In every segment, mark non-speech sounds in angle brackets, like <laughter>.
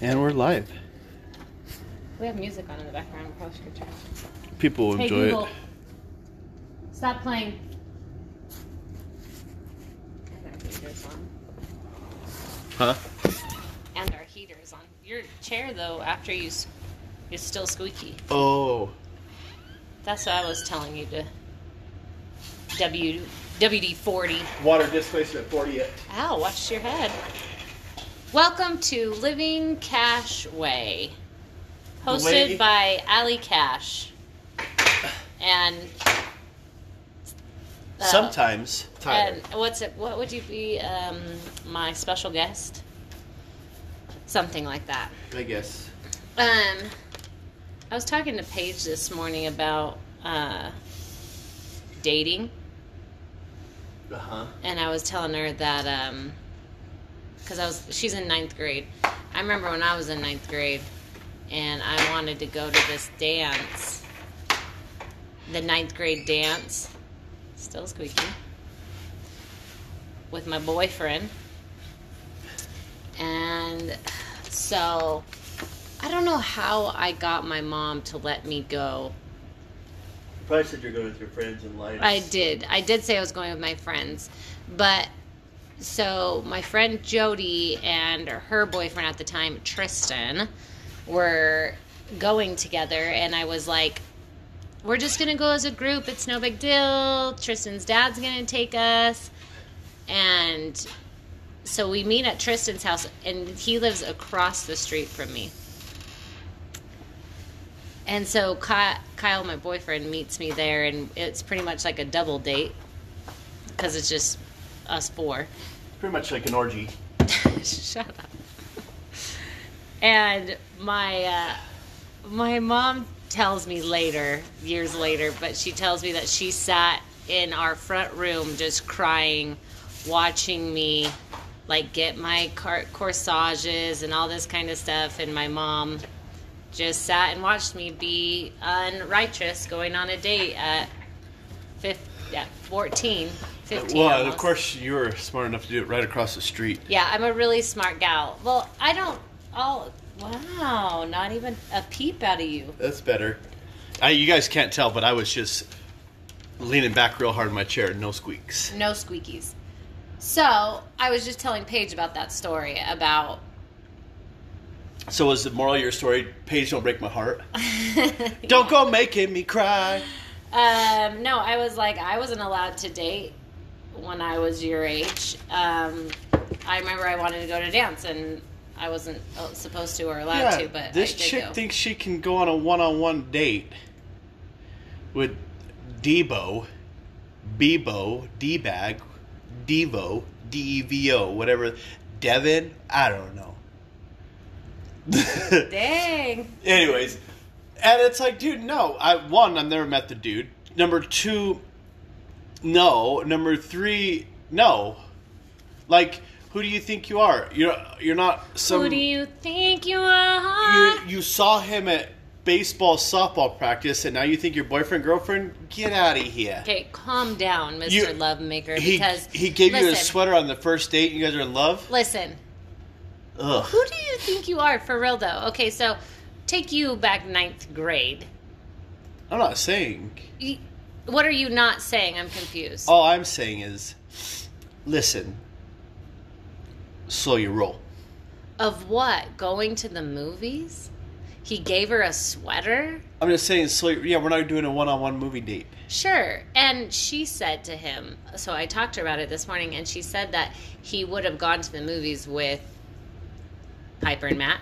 And we're live. We have music on in the background. Probably should turn. People will Hey enjoy Google, it. stop playing. And our heaters on. Huh? And our heaters on. Your chair though, after you, s- is still squeaky. Oh. That's what I was telling you to. W WD forty. Water displacement 48. Ow! Watch your head. Welcome to Living Cash Way, hosted by Ali Cash. And uh, Sometimes. Tyler. And what's it? What would you be? Um, my special guest? Something like that. I guess. Um, I was talking to Paige this morning about uh, dating, Uh huh. and I was telling her that because I was she's in ninth grade. I remember when I was in ninth grade, and I wanted to go to this dance, the ninth grade dance, still squeaky, with my boyfriend, and so I don't know how I got my mom to let me go You Probably said you're going with your friends and lights. I did. I did say I was going with my friends, but so my friend Jody and her boyfriend at the time, Tristan, were going together, and I was like, "We're just gonna go as a group. It's no big deal. Tristan's dad's gonna take us." And so we meet at Tristan's house, and he lives across the street from me. And so Kyle, my boyfriend, meets me there, and it's pretty much like a double date because it's just us four. Pretty much like an orgy. <laughs> Shut up. And my uh, my mom tells me later, years later, but she tells me that she sat in our front room just crying, watching me like get my car- corsages and all this kind of stuff, and my mom just sat and watched me be unrighteous going on a date at, at 14, 15. Well, almost. of course, you were smart enough to do it right across the street. Yeah, I'm a really smart gal. Well, I don't. Oh, wow! Not even a peep out of you. That's better. I, you guys can't tell, but I was just leaning back real hard in my chair. No squeaks. No squeakies. So I was just telling Paige about that story about. So was the moral of your story, Paige, don't break my heart? <laughs> Don't go making me cry. Um, no, I was like, I wasn't allowed to date when I was your age. Um, I remember I wanted to go to dance and I wasn't uh, supposed to or allowed to, but this I did chick go. thinks she can go on a one-on-one date with Debo, Bebo, D-Bag, Devo, D-E-V-O, whatever. Devin, I don't know. <laughs> Dang. Anyways, and it's like, dude, no. I one, I've never met the dude. Number two, no. Number three, no. Like, who do you think you are? You're you're not some. Who do you think you are? you, you saw him at baseball softball practice, and now you think your boyfriend girlfriend? Get out of here. Okay, calm down, Mr. You- Lovemaker, He because he gave you a sweater on the first date. and You guys are in love. Listen, Ugh. who do you think you are for real though? Okay, so take you back ninth grade. I'm not saying. Y- What are you not saying? I'm confused. All I'm saying is, listen. Slow your roll. Of what? Going to the movies? He gave her a sweater? I'm just saying, slow. Yeah, we're not doing a one-on-one movie date. Sure. And she said to him, so I talked to her about it this morning, and she said that he would have gone to the movies with Piper and Mac.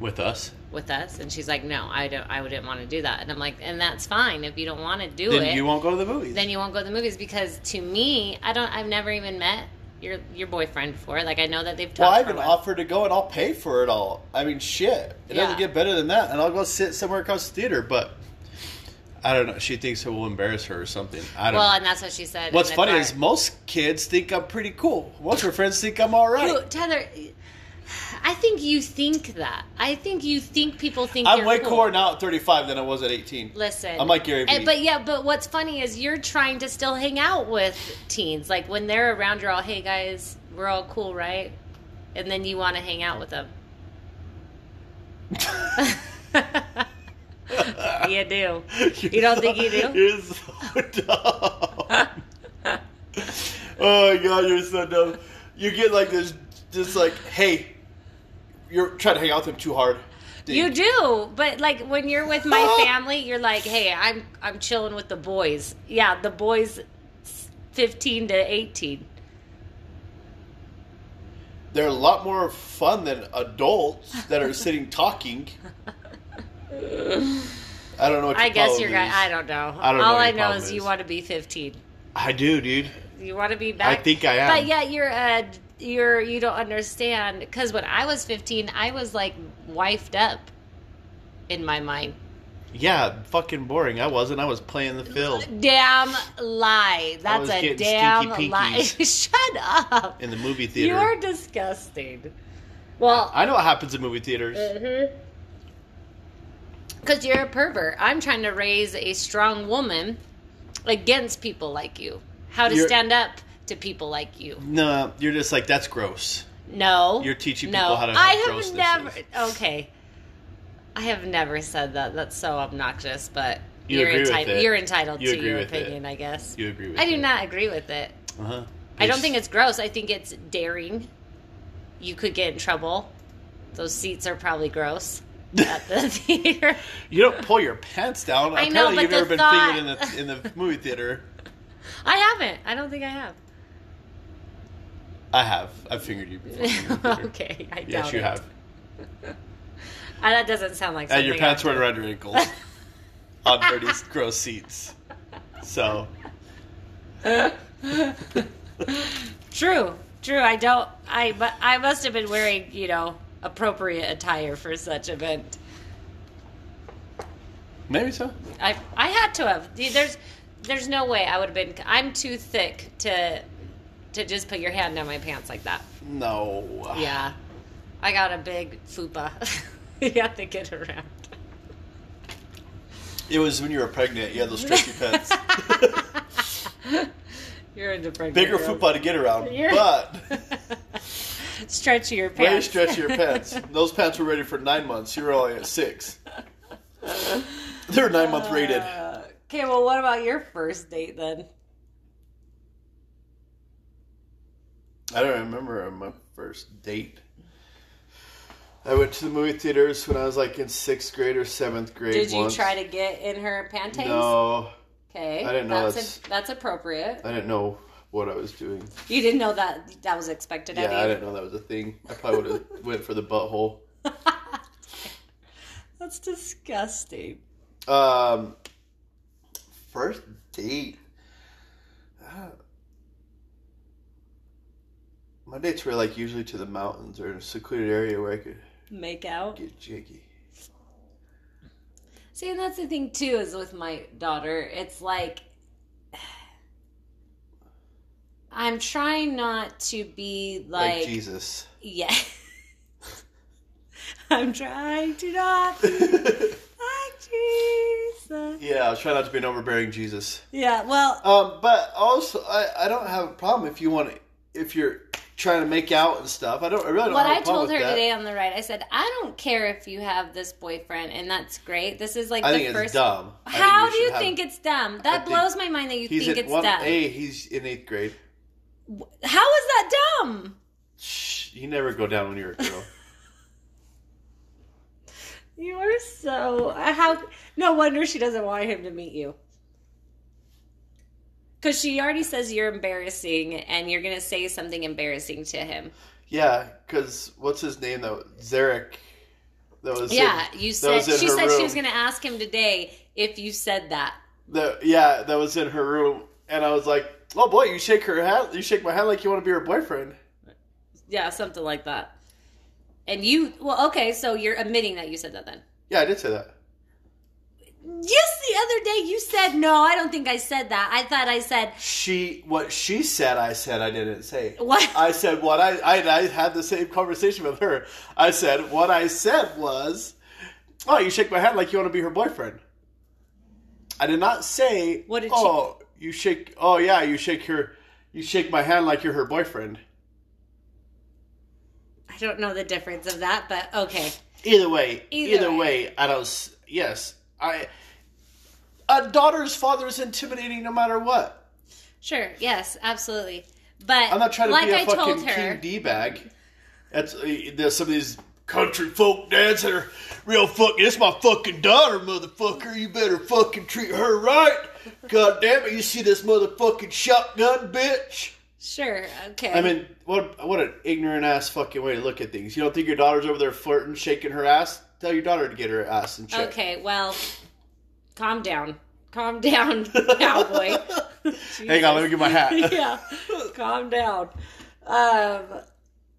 with us. With us and she's like no i don't i wouldn't want to do that and i'm like and that's fine if you don't want to do it. then it you won't go to the movies. then you won't go to the movies because to me i don't i've never even met your your boyfriend before like i know that they've talked well, I for a even offered to go, and I'll pay for it all. I mean, shit, it doesn't get better than that. And I'll go sit somewhere across the theater. But I don't know. She thinks it will embarrass her or something. I don't. well know. and that's what she said What's funny car. is most kids think I'm pretty cool. Most of her friends think I'm all right. Ooh, Tyler, I think you think that. I think you think people think I'm you're way cool. cooler now at 35 than I was at 18. Listen, I'm like Gary Vee. But yeah, but what's funny is you're trying to still hang out with teens. Like when they're around, you're all, "Hey guys, we're all cool, right?" And then you want to hang out with them. <laughs> you do. <laughs> You don't think you do? <laughs> You're so dumb. oh my god, you're so dumb. You get like this, just like, hey, you're trying to hang out with him too hard. You do, but like when you're with my family, you're like, "Hey, I'm I'm chilling with the boys." Yeah, the boys, fifteen to eighteen. They're a lot more fun than adults that are sitting <laughs> talking. I don't know I guess you're. Is. I don't know. I don't All what I know problem is you want to be fifteen. I do, dude. You want to be back. I think I am. But yeah, you're uh, you're you don't understand because when I was fifteen, I was like wifed up in my mind. Yeah, fucking boring. I wasn't. I was playing the field Damn lie. That's a damn lie. <laughs> Shut up. in the movie theater. You're disgusting. Well, I know what happens in movie theaters. Mm-hmm. Because you're a pervert. I'm trying to raise a strong woman against people like you. How to You're- stand up to people like you. No, you're just like that's gross. No. You're teaching no. people how to I have never. Okay. I have never said that. That's so obnoxious, but You are entitled. it. You're entitled You to your with it. opinion, I guess. You agree with I do it. not agree with it. Uh-huh. I don't think it's gross. I think it's daring. You could get in trouble. Those seats are probably gross at the <laughs> theater. You don't pull your pants down. I know, Apparently, but you've never the been thought- fingered in the in the movie theater. <laughs> I haven't. I don't think I have. I have. I've fingered you before. in the movie theater. okay, I doubt Yes, you it. have. Uh, <laughs> that doesn't sound like And something. your pants I weren't your ankles <laughs> on dirty, gross seats. So. <laughs> True, true. I don't. I but I must have been wearing you know appropriate attire for such event. maybe so. I I had to have. There's there's no way I would have been. I'm too thick to to just put your hand down my pants like that. No. Yeah, I got a big fupa. <laughs> you have to get around. It was when you were pregnant. You had those stretchy pants. <laughs> You're into pregnant. Bigger fupa to get around, You're- but <laughs> Stretch your way pants. stretchier pants. Those pants were ready for nine months. You were only at six. They're nine month rated. Uh, okay, well, what about your first date then? I don't remember my first date. I went to the movie theaters when I was like in sixth grade or seventh grade. Did you once. try to get in her panties? No, Okay, I didn't know that's that's- that's appropriate. I didn't know what I was doing. You didn't know that that was expected Yeah. I didn't know that was a thing. I probably would have <laughs> went for the butthole. <laughs> That's disgusting. Um, first date. Uh, my dates were like usually to the mountains or a secluded area where I could Make out. get jiggy. See, and that's the thing too is with my daughter. It's like <sighs> I'm trying not to be Like, like, Jesus. yeah. <laughs> <laughs> I'm trying to not be <laughs> like Jesus. yeah, I was trying not to be an overbearing Jesus. Yeah, well, Um, but also, I, I don't have a problem if you want to, if you're trying to make out and stuff. I don't. I really don't know. what I told her today on the ride, I said, I don't care if you have this boyfriend, and that's great. This is like I the think it's first. dumb. How do you have- think it's dumb? That think blows my mind that you think it's one dumb. A. He's in eighth grade. How is that dumb? Shh, you never go down when you're a girl. <laughs> You are so how. No wonder she doesn't want him to meet you. Because she already says you're embarrassing, and you're gonna say something embarrassing to him. yeah, because what's his name though? Zarek. That was in- Yeah, you said she said she was gonna ask him today if you said that. The, yeah, that was in her room, and I was like, "Oh boy, you shake her hand. You shake my hand like you want to be her boyfriend." Yeah, something like that. And you, well, okay, so you're admitting that you said that then. Yeah, I did say that. Just the other day you said, no, I don't think I said that. I thought I said, She what she said, I said I didn't say. What? I said what I I, I had the same conversation with her. I said what I said was, "Oh, you shake my hand like you want to be her boyfriend." I did not say, What did she- "Oh, you shake." Oh yeah, you shake her. You shake my hand like you're her boyfriend. I don't know the difference of that, but okay. Either way, Either either, way. way. I don't. s- Yes, I. A daughter's father is intimidating no matter what. Sure. Yes. Absolutely. But I'm not trying to like be a I told fucking her, king d bag. That's uh, there's some of these country folk dads that are real fucking. It's my fucking daughter, motherfucker. You better fucking treat her right. God damn it! You see this motherfucking shotgun bitch? Sure. Okay. I mean, what what an ignorant ass fucking way to look at things. You don't think your daughter's over there flirting, shaking her ass? Tell your daughter to get her ass in check. Okay, well, calm down. Calm down, <laughs> cowboy. <laughs> Hang on, let me get my hat. <laughs> yeah, calm down. Um.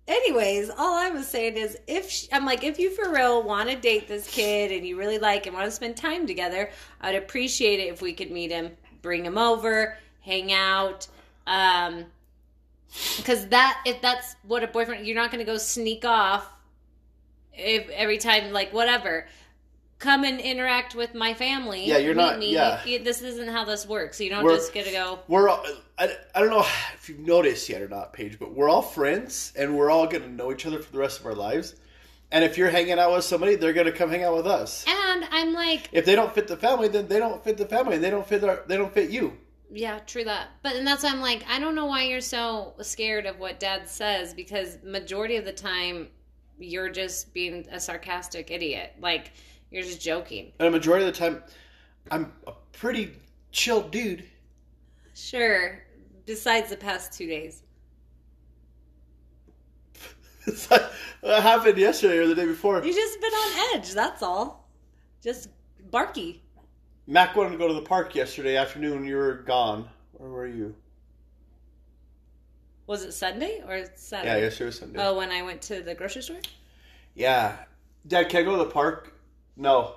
Anyways, all I was saying is, if sh I'm like, if you for real want to date this kid and you really like and want to spend time together, I'd appreciate it if we could meet him, bring him over, hang out. Um, because that if that's what a boyfriend, you're not going to go sneak off if every time like whatever come and interact with my family Yeah, you're meet not- me. yeah. This isn't how this works you don't We're- just get to go We're all, I, I don't know if you've noticed yet or not, Paige, but we're all friends and we're all going to know each other for the rest of our lives. And if you're hanging out with somebody, they're going to come hang out with us. and i'm like If they don't fit the family, then they don't fit the family and they don't fit our, they don't fit you. yeah true that but and that's why i'm like i don't know why you're so scared of what dad says because majority of the time you're just being a sarcastic idiot like you're just joking And a majority of the time, I'm a pretty chill dude. sure besides the past two days <laughs> It's like, what happened yesterday or the day before? you just been on edge that's all just barky Mac wanted to go to the park yesterday afternoon. You were gone. Where were you? Was it Sunday or Saturday? Yeah, yesterday was Sunday. Oh, when I went to the grocery store? Yeah. Dad, can I go to the park? No.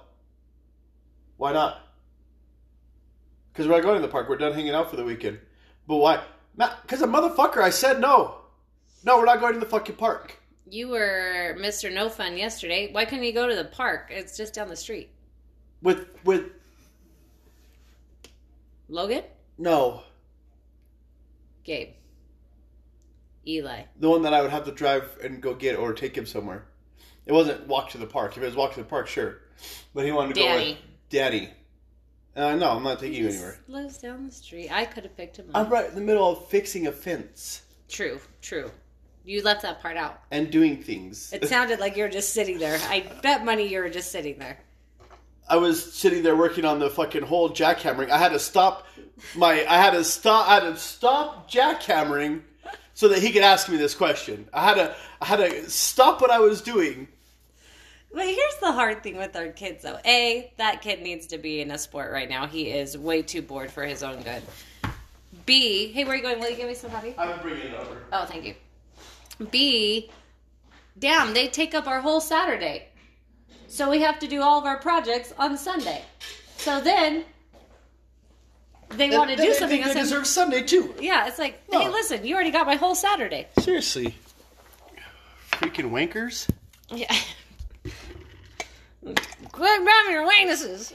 Why not? Because we're not going to the park. We're done hanging out for the weekend. But why? Because a motherfucker, I said no. No, we're not going to the fucking park. You were Mr. No Fun yesterday. Why couldn't you go to the park? It's just down the street. With, with, Logan? no. Gabe. Eli. The one that I would have to drive and go get or take him somewhere. It wasn't walk to the park. If it was walk to the park, sure. But he wanted to go with Daddy. Uh, no, I'm not taking you He anywhere. lives down the street. I could have picked him up. I'm right in the middle of fixing a fence True, true. You left that part out. and doing things. It sounded like you were just sitting there. I bet money you were just sitting there. I was sitting there working on the fucking whole jackhammering. I had to stop my. I had to stop. I had to stop jackhammering so that he could ask me this question. I had to. I had to stop what I was doing. But here's the hard thing with our kids, though. A, that kid needs to be in a sport right now. He is way too bored for his own good. B, hey, where are you going? Will you give me some coffee? I'm bringing it over. Oh, thank you. B, damn, they take up our whole Saturday. So we have to do all of our projects on Sunday. So then they want to do something They on Sunday. deserve Sunday too. Yeah, it's like, hey, listen, you already got my whole Saturday. Seriously, freaking wankers. Yeah. <laughs> Quit grabbing your anuses.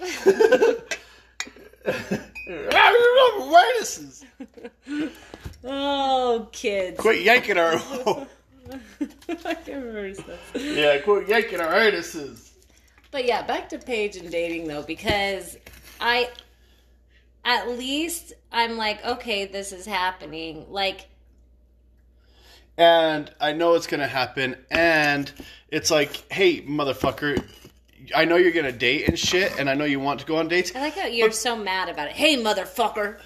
Wanuses. Oh, kids. Quit yanking our. <laughs> I can't remember stuff. yeah, quit yanking our anuses. But yeah, back to Paige and dating though, because I, at least I'm like, okay, this is happening. Like, and I know it's gonna happen, and it's like, hey, motherfucker, I know you're gonna date and shit, and I know you want to go on dates. I like how you're so mad about it. Hey, motherfucker.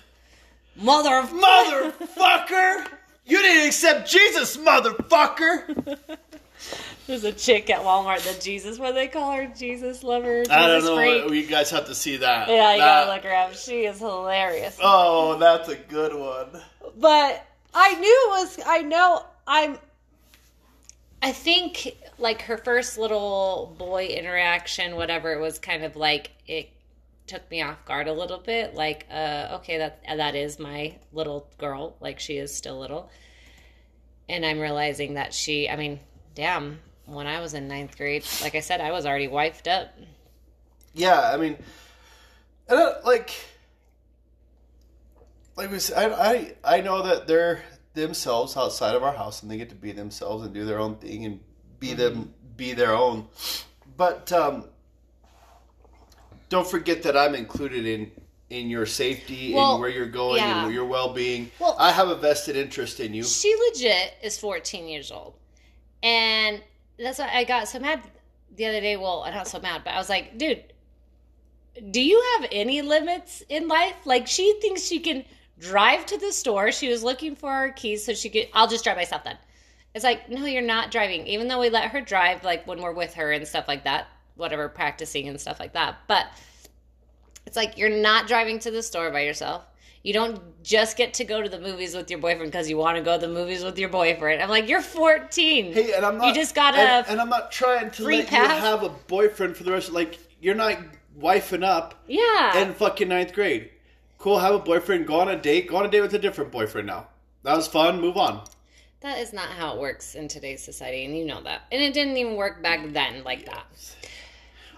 Mother of Motherfucker! You didn't accept Jesus, motherfucker! <laughs> There's a chick at Walmart that Jesus, what do they call her? Jesus lover? Jesus I don't know. freak. You guys have to see that. Yeah, you That- gotta look her up. She is hilarious. Oh, that's a good one. but I knew it was. I know I'm. I think like her first little boy interaction, whatever it was, kind of like it took me off guard a little bit. Like, uh, okay, that that is my little girl. Like she is still little, and I'm realizing that she. I mean, damn. When I was in ninth grade, like I said, I was already wifed up. Yeah, I mean, I don't, like, like we said, I, I, I know that they're themselves outside of our house and they get to be themselves and do their own thing and be them, be their own. but um, don't forget that I'm included in in your safety Well, and where you're going yeah. and your well being. Well- I have a vested interest in you. She legit is 14 years old. And that's why I got so mad the other day. Well, I'm not so mad, but I was like, dude, do you have any limits in life? Like, she thinks she can drive to the store. She was looking for her keys so she could, I'll just drive myself then. It's like, no, you're not driving. Even though we let her drive, like when we're with her and stuff like that, whatever, practicing and stuff like that. But it's like, you're not driving to the store by yourself. You don't just get to go to the movies with your boyfriend because you want to go to the movies with your boyfriend. I'm like, you're 14. Hey, and I'm not. You just got a and, and I'm not trying to let pass? you have a boyfriend for the rest. of Like you're not wifing up yeah. in fucking ninth grade. Cool, have a boyfriend. Go on a date. Go on a date with a different boyfriend now. That was fun. Move on. that is not how it works in today's society, and you know that. And it didn't even work back then like that.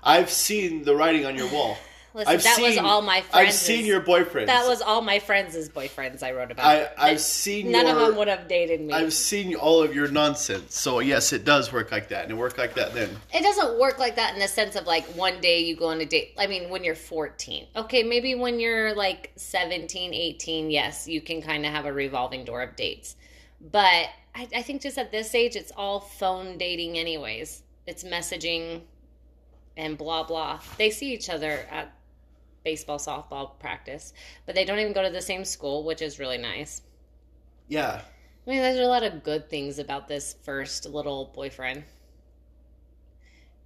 I've seen the writing on your wall. Listen, I've that seen, was all my friends. I've seen your boyfriends. That was all my friends' boyfriends I wrote about. I, I've That seen None your, of them would have dated me. I've seen all of your nonsense. So yes, it does work like that, and it worked like that then. it doesn't work like that in the sense of like one day you go on a date. I mean, when you're 14. Okay, maybe when you're like 17, 18, yes, you can kind of have a revolving door of dates. But I, I think just at this age, it's all phone dating, anyways. It's messaging and blah, blah. They see each other at baseball, softball practice, but they don't even go to the same school, which is really nice. Yeah, I mean, there's a lot of good things about this first little boyfriend.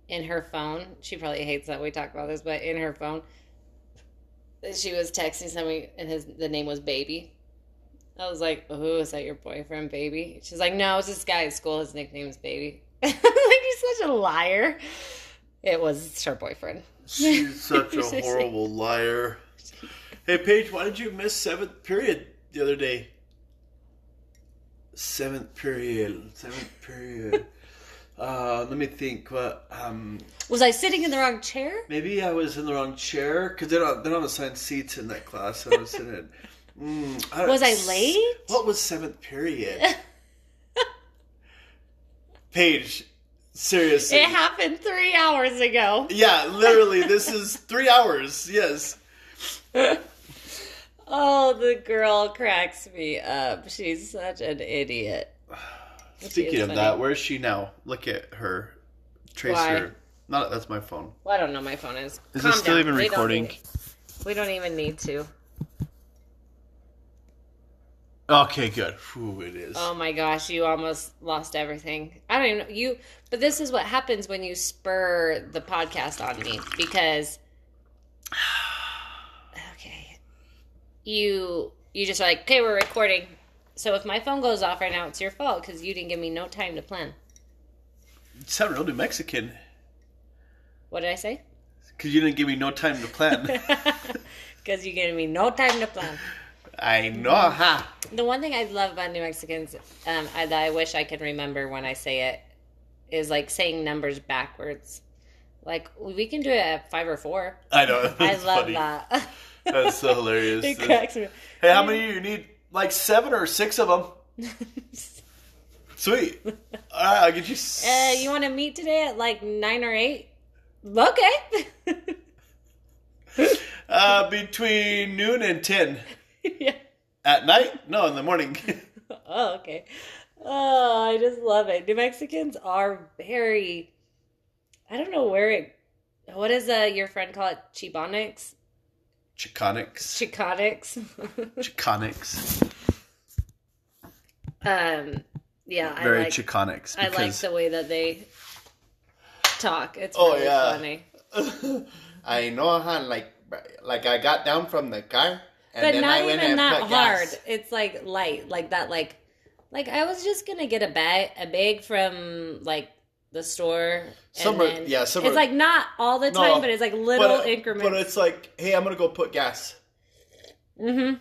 In her phone, she probably hates that we talk about this, but in her phone, she was texting somebody, and his the name was Baby. I was like, "Oh, is that your boyfriend, Baby?" She's like, "No, it's this guy at school. His nickname is Baby." <laughs> like you're such a liar. It was her boyfriend. She's <laughs> such a horrible liar. Hey Paige, why did you miss seventh period the other day? Seventh period, seventh period. <laughs> uh, let me think. What? Um, Was I sitting in the wrong chair? maybe I was in the wrong chair because they're not they're not assigned seats in that class. I was in. <laughs> Mm, I, Was I late? What was seventh period? Paige, seriously. It happened three hours ago. Yeah, literally, this is three hours. Yes. Oh, the girl cracks me up. She's such an idiot. Speaking of funny. that, where's she now? Look at her. Trace Why? her. No, that's my phone. Well, I don't know. My phone is. Is Calm it still down. even We don't recording? we don't even need to. Okay, good. Whew, it is. Oh my gosh, you almost lost everything. I don't even know you. But this is what happens when you spur the podcast on me because. <sighs> Okay, you you just are like okay, we're recording. So if my phone goes off right now, it's your fault because you didn't give me no time to plan. You sound real New Mexican. What did I say? <laughs> Because you didn't give me no time to plan. <laughs> Because you gave me no time to plan. I know, huh? The one thing I love about New Mexicans um, I, that I wish I could remember when I say it is like saying numbers backwards. Like we can do it at five or four. I know. <laughs> I love funny. that. That's so <laughs> hilarious. it cracks me. Hey, how many of you need? Like seven or six of them? <laughs> Sweet. All right, I'll get you. s- Uh, you want to meet today at like nine or eight? Okay. Uh, between noon and ten <laughs> yeah. at night. No, in the morning. <laughs> Oh, okay. Oh, I just love it. New Mexicans are very. I don't know where it. What does uh, your friend call it? Chibonics? Chiconics. Chiconics? Chiconics. um, yeah, I Very like. Chiconics. I like the way that they talk. It's Oh, really yeah. funny. <laughs> I know, huh? Like, like I got down from the car, But not I even that hard. gas. It's like light, like that. Like, like I was just gonna get a bag, a bag from like the store. and are- then- yeah, some It's like not all the time, No, but it's like little but, increments. But it's like, hey, I'm gonna go put gas. mm-hmm.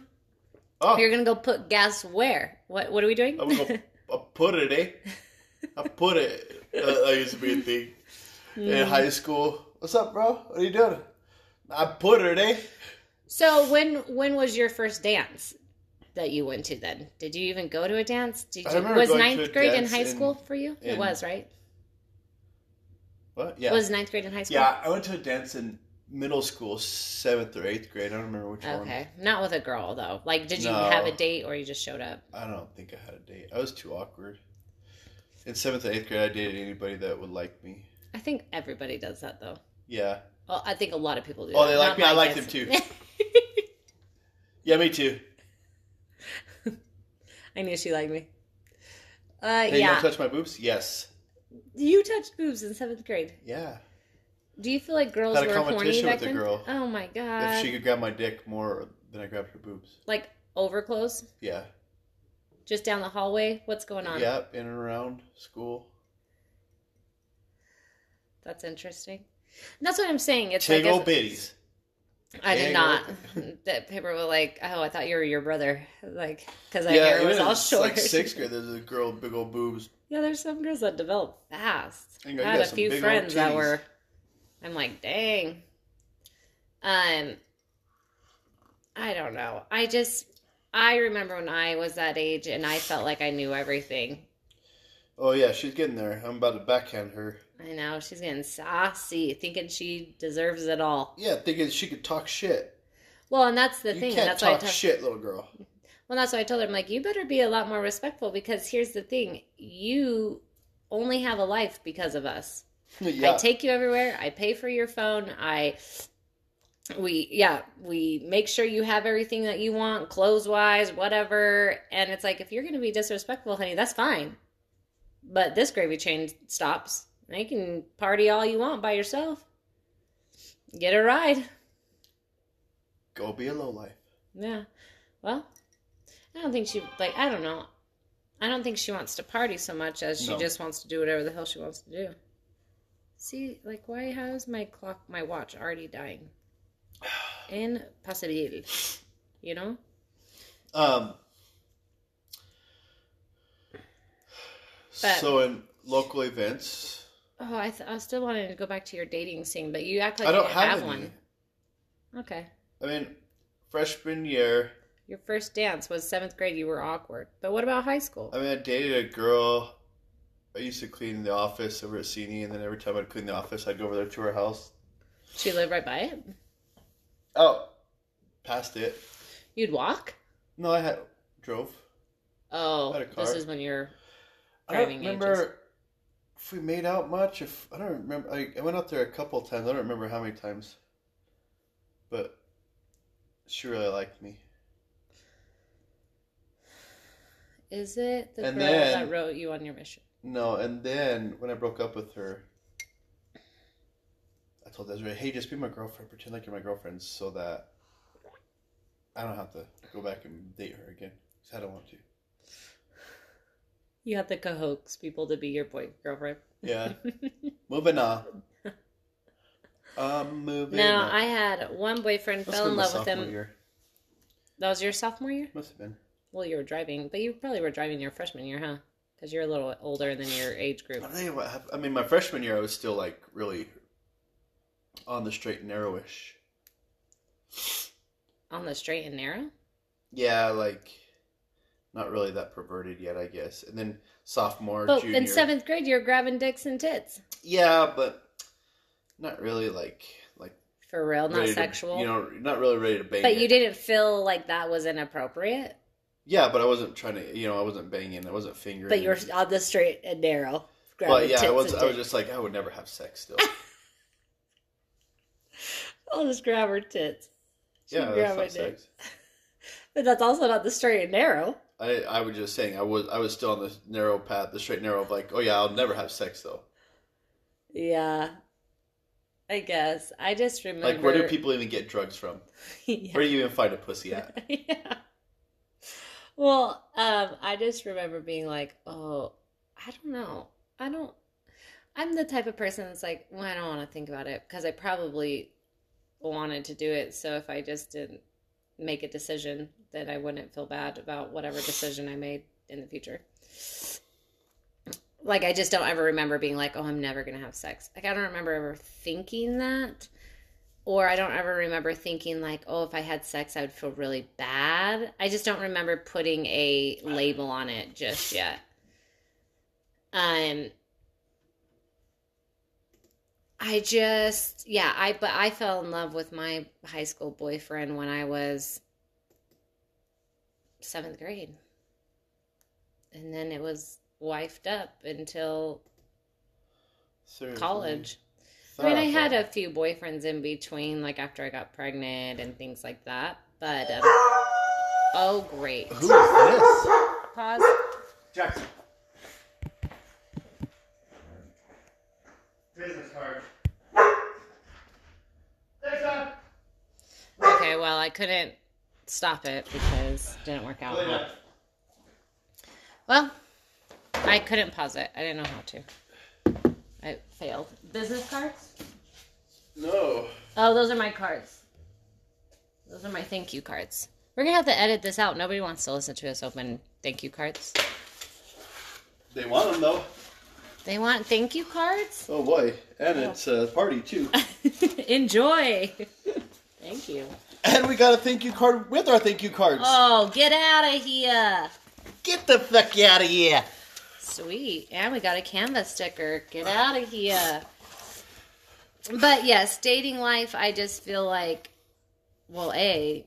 Oh, You're gonna go put gas where? What? What are we doing? I'm gonna go <laughs> put it, eh? I put it. Uh, that used to be a thing Mm. in high school. What's up, bro? What are you doing? I put it, eh? So when when was your first dance that you went to? Then did you even go to a dance? Did you was ninth grade in high in- school for you? it was right. What? Yeah. Was ninth grade in high school? yeah, I went to a dance in middle school, seventh or eighth grade. I don't remember which one. Okay. Not with a girl though. Like, did you No. have a date or you just showed up? I don't think I had a date. I was too awkward. In seventh and eighth grade, I dated anybody that would like me. I think everybody does that though. Yeah. Well, I think a lot of people do. Oh, that. they like Not me, I like them too. <laughs> Yeah, me too. <laughs> I knew she liked me. Uh, Hey, you yeah. want to touch my boobs? Yes. you touched boobs in seventh grade. Yeah. Do you feel like girls Had a were horny competition back with a then? girl. Oh my god! if she could grab my dick more than I grabbed her boobs. Like over close, Yeah. just down the hallway. What's going on? Yeah, in and around school. That's interesting. That's what I'm saying. It's like old if- biddies. I did not. <laughs> that people were like, "Oh, I thought you were your brother," like because I Yeah, hair was all short. like sixth grade, <laughs> there's a girl with big old boobs. Yeah, there's some girls that develop fast. On, I had a few friends that were. I'm like, dang. Um, I don't know. I just, I remember when I was that age and I felt like I knew everything. Oh yeah, she's getting there. I'm about to backhand her. I know she's getting sassy, thinking she deserves it all. Yeah, thinking she could talk shit. Well, and that's the you thing. can't That's why I talk shit, little girl. Well, that's why I told her. I'm like, you better be a lot more respectful because here's the thing: you only have a life because of us. <laughs> yeah. I take you everywhere. I pay for your phone. I we yeah, we make sure you have everything that you want, clothes wise, whatever. And it's like if you're gonna be disrespectful, honey, that's fine. But this gravy train stops. You can party all you want by yourself. Get a ride. Go be a lowlife. Yeah. Well, I don't think she like I don't know. I don't think she wants to party so much as she No. just wants to do whatever the hell she wants to do. See, like why how is my clock my watch already dying? <sighs> In Impossible. You know? Um. But- so in local events, Oh, I, th- I still wanted to go back to your dating scene, but you act like I you don't didn't have, have, one. Okay. I mean, freshman year, Your first dance was seventh grade. You were awkward. But what about high school? I mean, I dated a girl. I used to clean the office over at CNE, and then every time I'd clean the office, I'd go over there to her house. She lived right by it. Oh, past it. You'd walk. No, I had drove. Oh, I had this is when you're I don't driving remember ages. If we made out much. If I don't remember, I, I went out there a couple of times. I don't remember how many times, but she really liked me. Is it the And girl then- that wrote you on your mission? No, and then when I broke up with her, I told Desiree, "Hey, just be my girlfriend. Pretend like you're my girlfriend, so that I don't have to go back and date her again because I don't want to." You have to coax people to be your boy girlfriend. Yeah, <laughs> moving on. Um, moving no, on. I had one boyfriend, fell in love with him. Year. That was your sophomore year? Must have been. Well, you were driving, but you probably were driving your freshman year, huh? Because you're a little older than your age group. I'll what I mean, my freshman year, I was still like really on the straight and narrowish. On the straight and narrow? Yeah, like not really that perverted yet, I guess. And then sophomore, But junior. in seventh grade, you're grabbing dicks and tits. Yeah, but not really like like For real, not to- sexual. you know, not really ready to bang. but it. you didn't feel like that was inappropriate. Yeah, but I wasn't trying to. You know, I wasn't banging. I wasn't fingering. But you're on the straight and narrow. But yeah, I was. I was just like, I would never have sex still. <laughs> I'll just grab her tits. She yeah, grab that's not sex. <laughs> But that's also not the straight and narrow. I I was just saying I was I was still on the narrow path, the straight narrow of like, oh yeah, I'll never have sex though. Yeah. I guess. I just remember. Like, where do people even get drugs from? <laughs> yeah. Where do you even find a pussy at? <laughs> yeah. Well, um, I just remember being like, oh, I don't know. I don't. I'm the type of person that's like, well, I don't want to think about it because I probably wanted to do it. So if I just didn't make a decision, then I wouldn't feel bad about whatever decision I made in the future. Like, I just don't ever remember being like, oh, I'm never going to have sex. Like, I don't remember ever thinking that. Or I don't ever remember thinking like, oh, if I had sex, I would feel really bad. I just don't remember putting a label on it just yet. Um, I just yeah, I but I fell in love with my high school boyfriend when I was seventh grade. And then it was wifed up until Seriously. college. I mean, I had a few boyfriends in between, like after I got pregnant and things like that. But um, oh, great! Who is this? Pause. Jackson. Business card. Thanks. Okay, well, I couldn't stop it because it didn't work out. Well, I couldn't pause it. I didn't know how to. I failed. Business cards? No. Oh, those are my cards. Those are my thank you cards. We're gonna have to edit this out. Nobody wants to listen to us open thank you cards. They want them though. They want thank you cards? Oh boy, and oh. it's a party too. <laughs> Enjoy. <laughs> thank you. And we got a thank you card with our thank you cards. Oh, get out of here. Get the fuck out of here. Sweet. And we got a canvas sticker. Get out of here. But yes, dating life, I just feel like, well, A,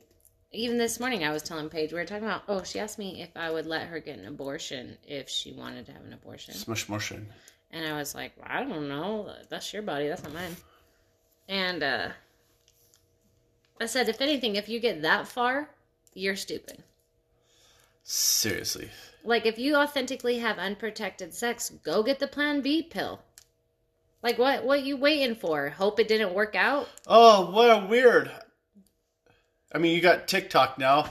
even this morning I was telling Paige, we were talking about, oh, she asked me if I would let her get an abortion if she wanted to have an abortion. Smush motion. And I was like, well, I don't know. That's your body. That's not mine. And uh, I said, if anything, if you get that far, you're stupid. Seriously. Like, if you authentically have unprotected sex, go get the Plan B pill. Like, what? What you waiting for? Hope it didn't work out. Oh, what a weird. I mean, you got TikTok now.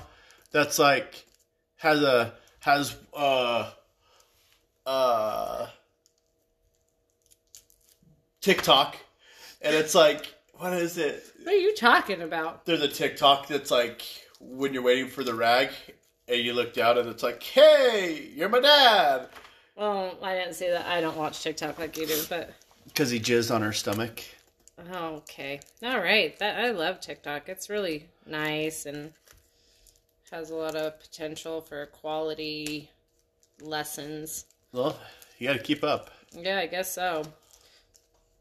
That's like has a has uh uh TikTok, and it's like what is it? What are you talking about? There's a TikTok that's like when you're waiting for the rag, and you look down, and it's like, "Hey, you're my dad," Well, I didn't see that. I don't watch TikTok like you do, but because he jizzed on her stomach. oh, okay. All right. That I love TikTok. It's really nice and has a lot of potential for quality lessons. Well, you got to keep up. Yeah, I guess so.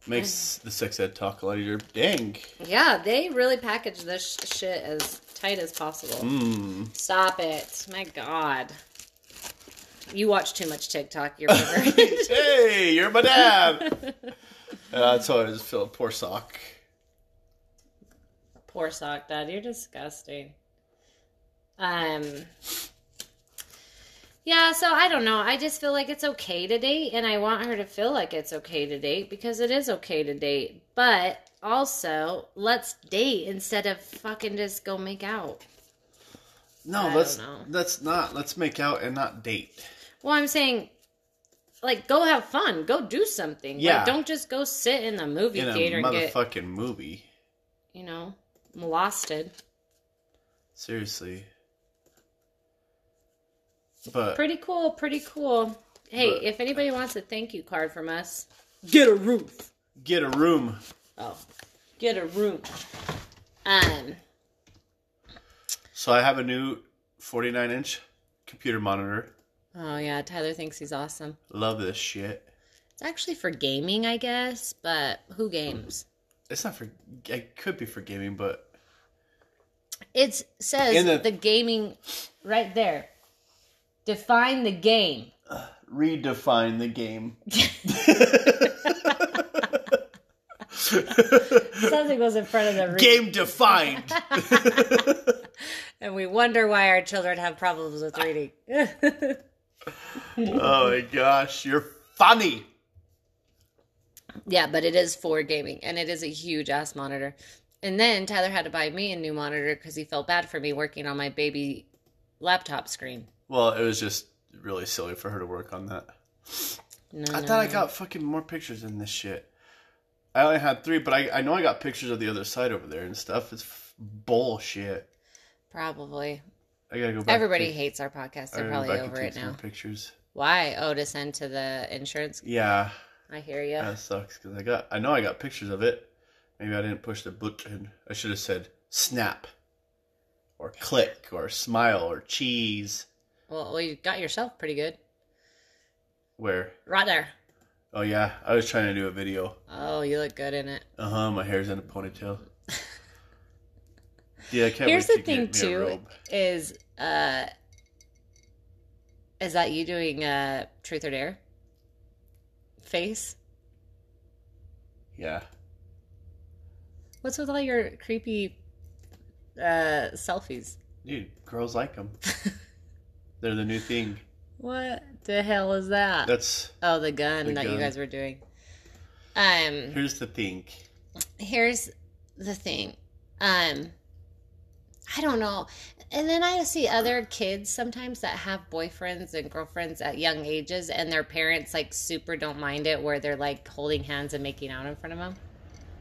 Makes the sex ed talk a lot easier. Dang. Yeah, they really package this sh- shit as tight as possible. Mm. Stop it. My God. You watch too much TikTok. You're <laughs> hey, you're my dad. <laughs> uh, that's how I just feel. Poor sock. Poor sock dad. You're disgusting. Um. Yeah, so I don't know. I just feel like it's okay to date, and I want her to feel like it's okay to date because it is okay to date. But also, let's date instead of fucking just go make out. No, I let's let's not. Let's make out and not date. Well, I'm saying, like, go have fun. Go do something. Yeah. Like, don't just go sit in the movie In theater and get, motherfucking movie. you know, molested. Seriously. But Pretty cool. Pretty cool. Hey, But- if anybody wants a thank you card from us, get a roof. get a room. Oh, get a room. Um, So I have a new 49 inch computer monitor. oh yeah, Tyler thinks he's awesome. Love this shit. It's actually for gaming, I guess, but who games? It's not for. It could be for gaming, but It says the- the gaming right there. Define the game. <sighs> redefine the game. <laughs> <laughs> Something was in front of the re- game defined. <laughs> and we wonder why our children have problems with reading. oh my gosh, you're funny. yeah, but it is for gaming, and it is a huge ass monitor. And then Tyler had to buy me a new monitor because he felt bad for me working on my baby laptop screen. Well, it was just really silly for her to work on that. No, I no, thought I no. got fucking more pictures than this shit. I only had three, but I, I know I got pictures of the other side over there and stuff. It's f- bullshit. probably. I gotta go back. Everybody and hates our podcast. They're gotta go probably back and over take it now. more Pictures. Why? Oh, to send to the insurance. Yeah, I hear you. that sucks because I got. I know I got pictures of it. Maybe I didn't push the button. I should have said snap, or click, or smile, or cheese. Well, well, you got yourself pretty good. Where? Right there. Oh yeah, I was trying to do a video. Oh, you look good in it. Uh huh. My hair's in a ponytail. <laughs> yeah, I can't Here's the thing too is uh is that you doing uh truth or dare face? Yeah. What's with all your creepy uh selfies? Dude, girls like them. <laughs> They're the new thing. What the hell is that? That's oh, the gun The that you guys were doing. Um here's the thing. here's the thing. Um I don't know. And then I see other kids sometimes that have boyfriends and girlfriends at young ages and their parents like super don't mind it where they're like holding hands and making out in front of them.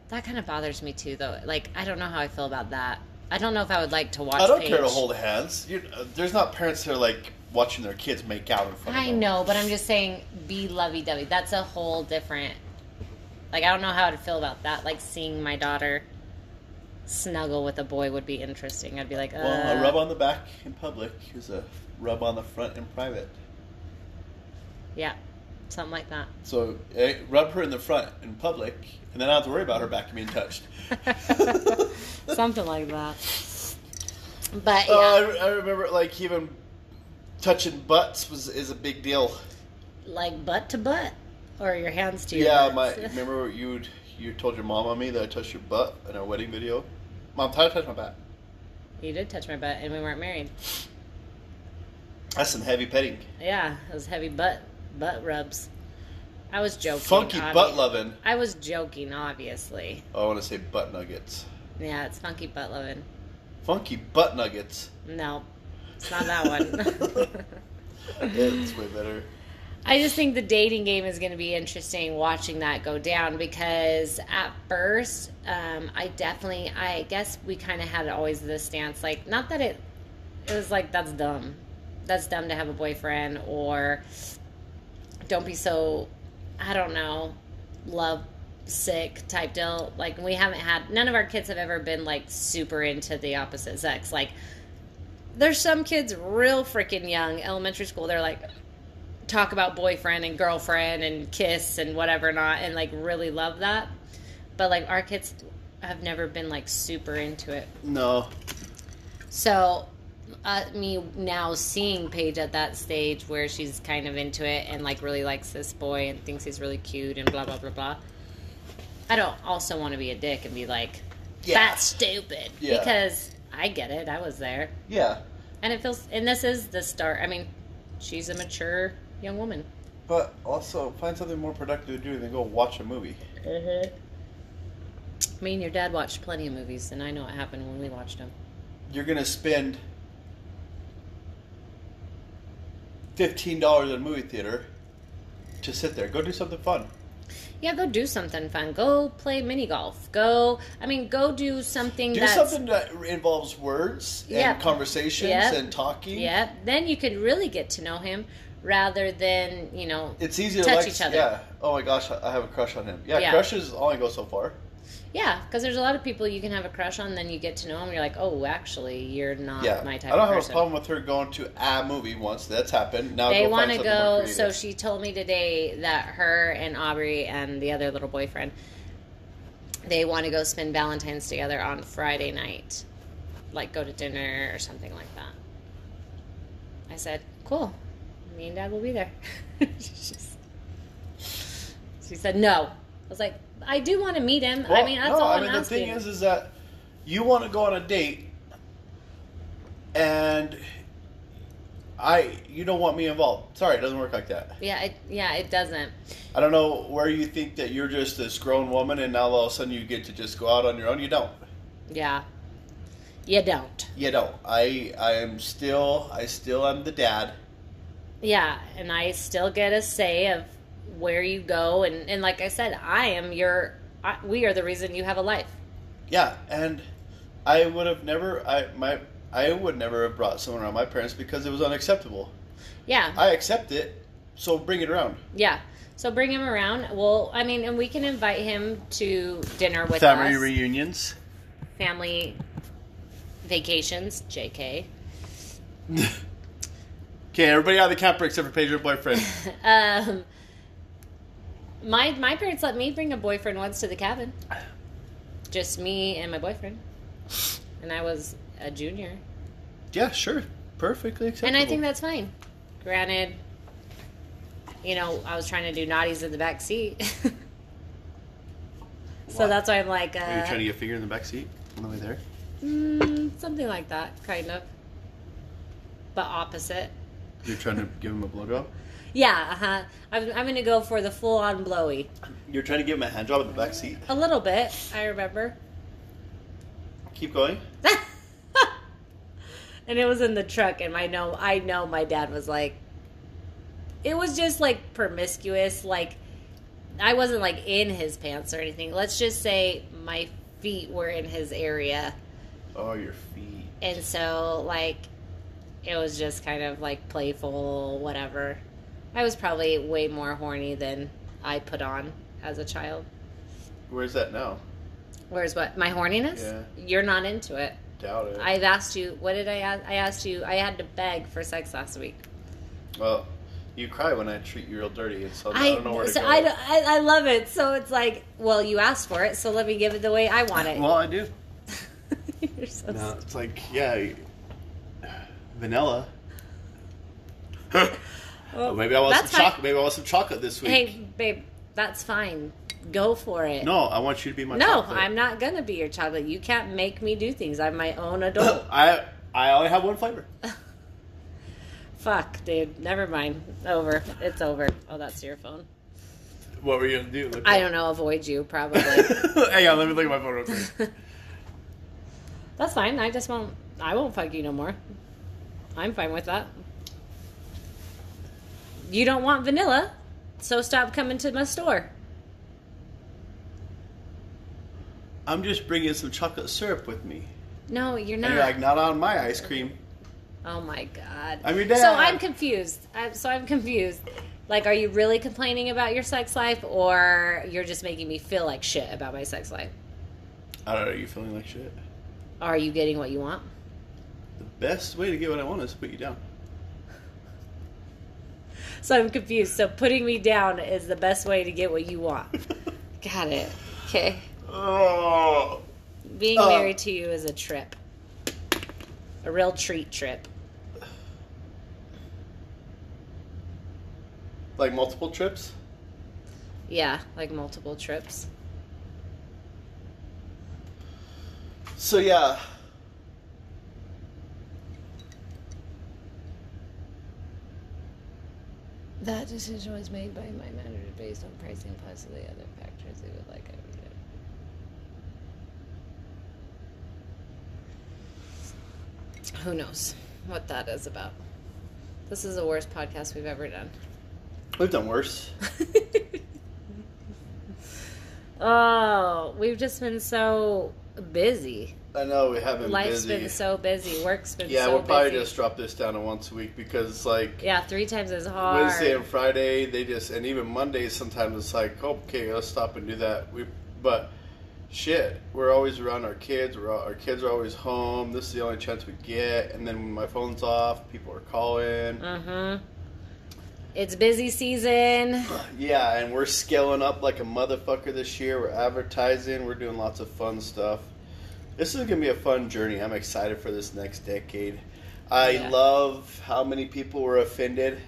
That kind of bothers me too though. Like I don't know how I feel about that. I don't know if I would like to watch I don't Paige. care to hold hands. you uh, there's not parents that are like watching their kids make out in front of them. I know, but I'm just saying be lovey-dovey. That's a whole different like I don't know how to feel about that. Like seeing my daughter snuggle with a boy would be interesting. I'd be like, uh, Well, a rub on the back in public is a rub on the front in private. yeah, something like that. So eh, rub her in the front in public, and then I don't have to worry about her back being touched. <laughs> something like that. But yeah, Uh, I, I remember like even touching butts was is a big deal. like butt to butt, or your hands to your Yeah, butts. my <laughs> remember you you told your mom on me that I touched your butt in our wedding video. Mom, Tyler touched my butt? you did touch my butt, and we weren't married. That's some heavy petting. Yeah, it was heavy butt butt rubs. I was joking. Funky obvi- butt loving. I was joking, obviously. Oh, I want to say butt nuggets. Yeah, it's funky butt loving. Funky butt nuggets. No, it's not that one. <laughs> <laughs> yeah, It's way better. I just think the dating game is going to be interesting watching that go down because at first, um, I definitely, I guess we kind of had always this stance, like, not that it, it was like, that's dumb. That's dumb to have a boyfriend or don't be so, I don't know, love sick type deal. Like, we haven't had, none of our kids have ever been like super into the opposite sex. Like, there's some kids real freaking young, elementary school, they're like, talk about boyfriend and girlfriend and kiss and whatever not and like really love that but like our kids have never been like super into it No. so uh, me now seeing paige at that stage where she's kind of into it and like really likes this boy and thinks he's really cute and blah blah blah blah i don't also want to be a dick and be like Yeah. that's stupid Yeah. because i get it i was there Yeah. and it feels and this is the start i mean she's a mature young woman But also find something more productive to do than go watch a movie. Mm-hmm. Me and your dad watched plenty of movies, and I know what happened when we watched them. You're gonna spend fifteen dollars at a movie theater to sit there. Go do something fun. Yeah, go do something fun. Go play mini golf. Go, I mean, go do something Do that's. something that involves words and Yeah. conversations Yeah. and talking. Yeah, then you could really get to know him rather than, you know. It's easy to Touch like. each other. Yeah. Oh my gosh, I I have a crush on him. Yeah, Yeah. crushes only go so far. Yeah, because there's a lot of people you can have a crush on, then you get to know them, and you're like, oh, actually, you're not Yeah. my type I don't of have person. a problem with her going to a movie once. That's happened. Now they want to more go so she told me today that her and aubrey and the other little boyfriend they want to go spend valentine's together on friday night like go to dinner or something like that i said cool me and dad will be there <laughs> she said no was like i do want to meet him i mean that's no, all I i'm mean asking the thing is, is that you want to go on a date, and I you don't want me involved. Sorry, it doesn't work like that. yeah it, yeah it doesn't I don't know where you think that you're just this grown woman, and now all of a sudden you get to just go out on your own. You don't. yeah you don't You don't. I I am still I still am the dad. Yeah, and I still get a say of where you go, and and like I said, I am your. I, we are the reason you have a life. Yeah, and I would have never I my I would never have brought someone around my parents because it was unacceptable. Yeah, I accept it, so bring it around. yeah. So bring him around. Well, I mean, and we can invite him to dinner with Family us. reunions. family vacations. Jk. <laughs> Okay, everybody out of the camper except for her boyfriend. <laughs> Um, My my parents let me bring a boyfriend once to the cabin. <sighs> Just me and my boyfriend. And I was a junior. Yeah, sure. Perfectly acceptable. And I think that's fine. Granted, you know, I was trying to do naughties in the back seat. <laughs> so that's why I'm like, uh, Are you trying to get a finger in the back seat on the way there? mm, something like that, kind of. But opposite. You're trying to give him a blowjob? <laughs> Yeah, uh-huh. I'm, I'm going to go for the full on blowy. You're trying to give him a hand job in the back seat. A little bit, I remember. Keep going. <laughs> and it was in the truck and I know I know my dad was like it was just like promiscuous like I wasn't like in his pants or anything. Let's just say my feet were in his area Oh, your feet. and so like it was just kind of like playful whatever. I was probably way more horny than I put on as a child. Where's that now? Where's what my horniness? Yeah. You're not into it. Doubt it. I've asked you. What did I ask? I asked you. I had to beg for sex last week. well, you cry when I treat you real dirty, and so I, I don't know where to so go. I, I I love it. So it's like, well, you asked for it, so let me give it the way I want it. well, I do. <laughs> You're so No, it's like yeah, vanilla. <laughs> Well, maybe I want some chocolate. Maybe I want some chocolate this week. Hey, babe, that's fine. Go for it. No, I want you to be my no, chocolate. I'm not gonna be your chocolate. You can't make me do things. I'm my own adult. <laughs> I I only have one flavor. <laughs> Fuck, dude. Never mind. Over. It's over. Oh, that's your phone. What were you gonna do? Look I up. don't know. Avoid you, probably. <laughs> Hang on, let me look at my phone real quick. that's fine. I just won't. I won't fuck you no more. I'm fine with that. You don't want vanilla, so stop coming to my store. I'm just bringing some chocolate syrup with me. No, you're And not. you're like, not on my ice cream. oh my god. I'm your dad. So I'm confused. I'm, so I'm confused. Like, are you really complaining about your sex life, or you're just making me feel like shit about my sex life? I don't know. You feeling like shit? Are you getting what you want? The best way to get what I want is to put you down. <laughs> So I'm confused. So putting me down is the best way to get what you want. <laughs> Got it. Okay. oh. Being Uh, married to you is a trip. A real treat trip. Like multiple trips? Yeah, like multiple trips. So yeah. That decision was made by my manager based on pricing plus the other factors they would like. I would Who knows what that is about? This is the worst podcast we've ever done. We've done worse. <laughs> <laughs> oh, we've just been so busy. I know we haven't Life's busy. been so busy. Work's been yeah, so we'll probably busy. just drop this down to once a week because it's like yeah, three times as hard. Wednesday and Friday they just and even Mondays sometimes it's like okay let's stop and do that. We but shit we're always around our kids. We're all, our kids are always home. This is the only chance we get. And then when my phone's off, people are calling. Mm-hmm. It's busy season. <sighs> Yeah, and we're scaling up like a motherfucker this year. We're advertising. We're doing lots of fun stuff. This is gonna be a fun journey. I'm excited for this next decade. I Yeah. love how many people were offended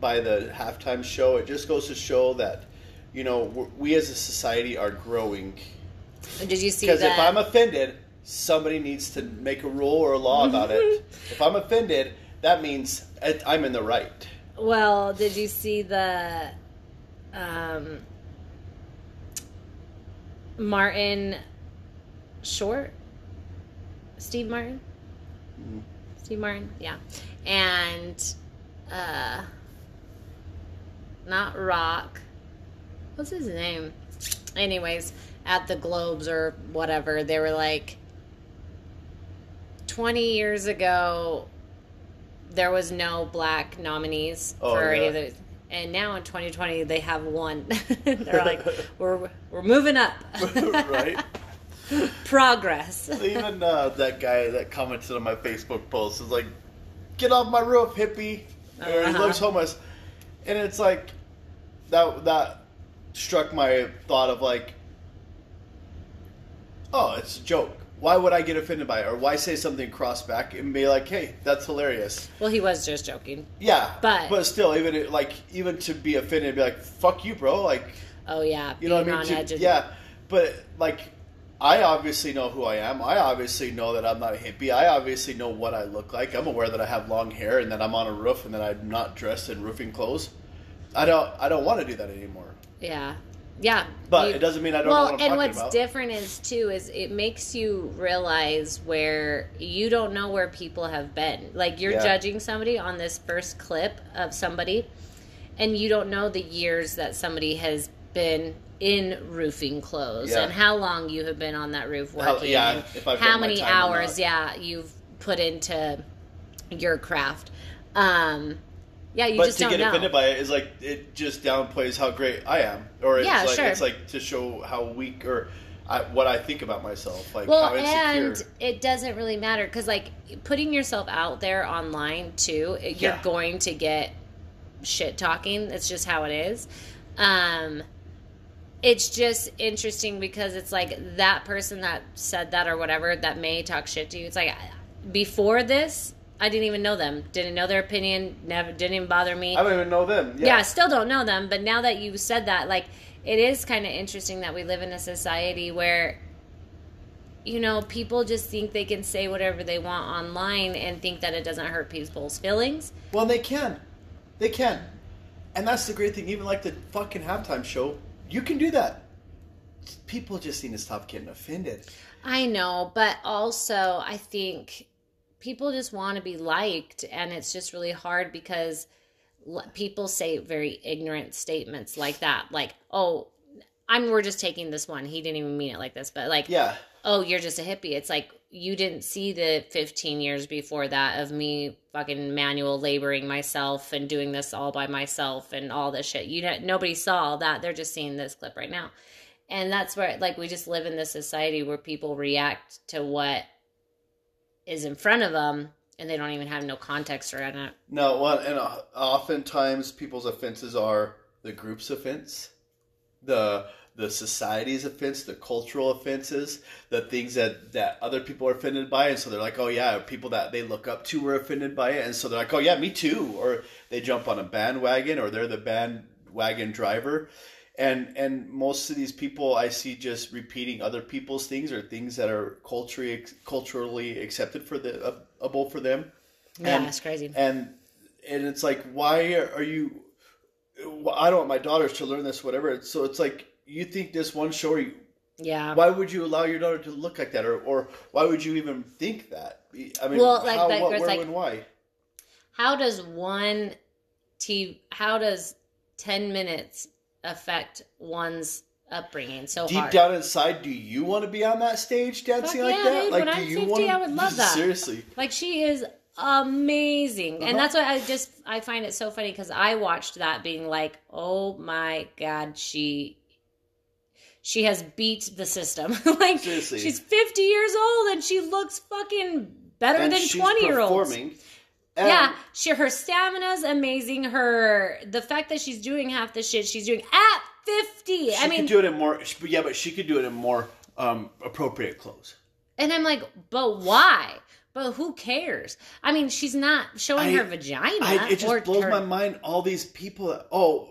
by the halftime show. It just goes to show that, you know, we're- as a society are growing. Did you see Because if I'm offended, somebody needs to make a rule or a law <laughs> about it. If I'm offended, that means I'm in the right. well, did you see the um, Martin Short? Steve Martin? Mhm. Steve Martin, yeah. And uh not Rock. What's his name? Anyways, at the Globes or whatever, they were like 20 years ago there was no black nominees Oh, for any of those. And now in 2020 they have one. <laughs> They're <laughs> like we're we're moving up. <laughs> right? <laughs> Progress. Even uh, that guy that commented on my Facebook post is like, "Get off my roof, hippie!" Or he Uh-huh. looks homeless, and it's like that that struck my thought of like, oh, it's a joke. Why would I get offended by it, or why say something cross back and be like, hey, that's hilarious? Well, he was just joking. Yeah, But- but still, even it- like even to be offended, and be like, fuck you, bro. Like, Oh yeah, you know what I mean? To- yeah, but like, I obviously know who I am. I obviously know that I'm not a hippie. I obviously know what I look like. I'm aware that I have long hair and that I'm on a roof and that I'm not dressed in roofing clothes. I don't. I don't want to do that anymore. yeah, yeah. But You- it doesn't mean I don't well, know what and what's about. different is too is it makes you realize where you don't know where people have been. Like you're Yeah. judging somebody on this first clip of somebody, and you don't know the years that somebody has been in roofing clothes Yeah. and how long you have been on that roof How- yeah, if I've how many hours, yeah, you've put into your craft. Um, yeah, you but just to get know. offended by it is like it just downplays how great I am, or it's Yeah, like sure. it's like to show how weak or I, what I think about myself, like well how insecure. and it doesn't really matter because like putting yourself out there online too you're Yeah. going to get shit talking it's just how it is um it's just interesting because it's like that person that said that or whatever that may talk shit to you it's like before this i didn't even know them didn't know their opinion never didn't even bother me I don't even know them. yeah. I still don't know them, but now that you said that, like, it is kind of interesting that we live in a society where, you know, people just think they can say whatever they want online and think that it doesn't hurt people's feelings. Well, they can. They can. And that's the great thing. Even like the fucking halftime show, you can do that. People just need to stop getting offended. I know, but also I think people just want to be liked, and it's just really hard because people say very ignorant statements like that, like, "Oh." I'm. We're just taking this one. He didn't even mean it like this, but like, Yeah. oh, you're just a hippie. It's like you didn't see the 15 years before that of me fucking manual laboring myself and doing this all by myself and all this shit. You know, nobody saw that. They're just seeing this clip right now. And that's where like we just live in this society where people react to what is in front of them and they don't even have no context around it. No, well, and uh, oftentimes people's offenses are the group's offense, the the society's offense, the cultural offenses, the things that that other people are offended by, and so they're like, oh yeah, people that they look up to were offended by it, and so they're like, oh yeah, me too, or they jump on a bandwagon, or they're the bandwagon driver. And and most of these people I see just repeating other people's things or things that are culturally culturally accepted for the uh, able for them. Yeah, And- it's crazy. and and it's like why are you i don't want my daughters to learn this whatever. So it's like you think this one show you, yeah. why would you allow your daughter to look like that or, or why would you even think that i mean Well, like how that what where like- and why how does one t how does 10 minutes affect one's upbringing so deep hard down inside do you want to be on that stage dancing Fuck like yeah, that dude. like do I'm you 50, want I would love that. seriously like she is amazing Uh-huh. and that's why i just i find it so funny because i watched that being like oh my god she she has beat the system <laughs> like Seriously. she's 50 years old and she looks fucking better and than she's 20 year olds and yeah, she her stamina's amazing. Her the fact that she's doing half the shit she's doing at fifty. she I mean, could do it in more yeah but she could do it in more um, appropriate clothes and I'm like, but why? But who cares? I mean, she's not showing I- her vagina. I, it just blows her- my mind. All these people. That, oh,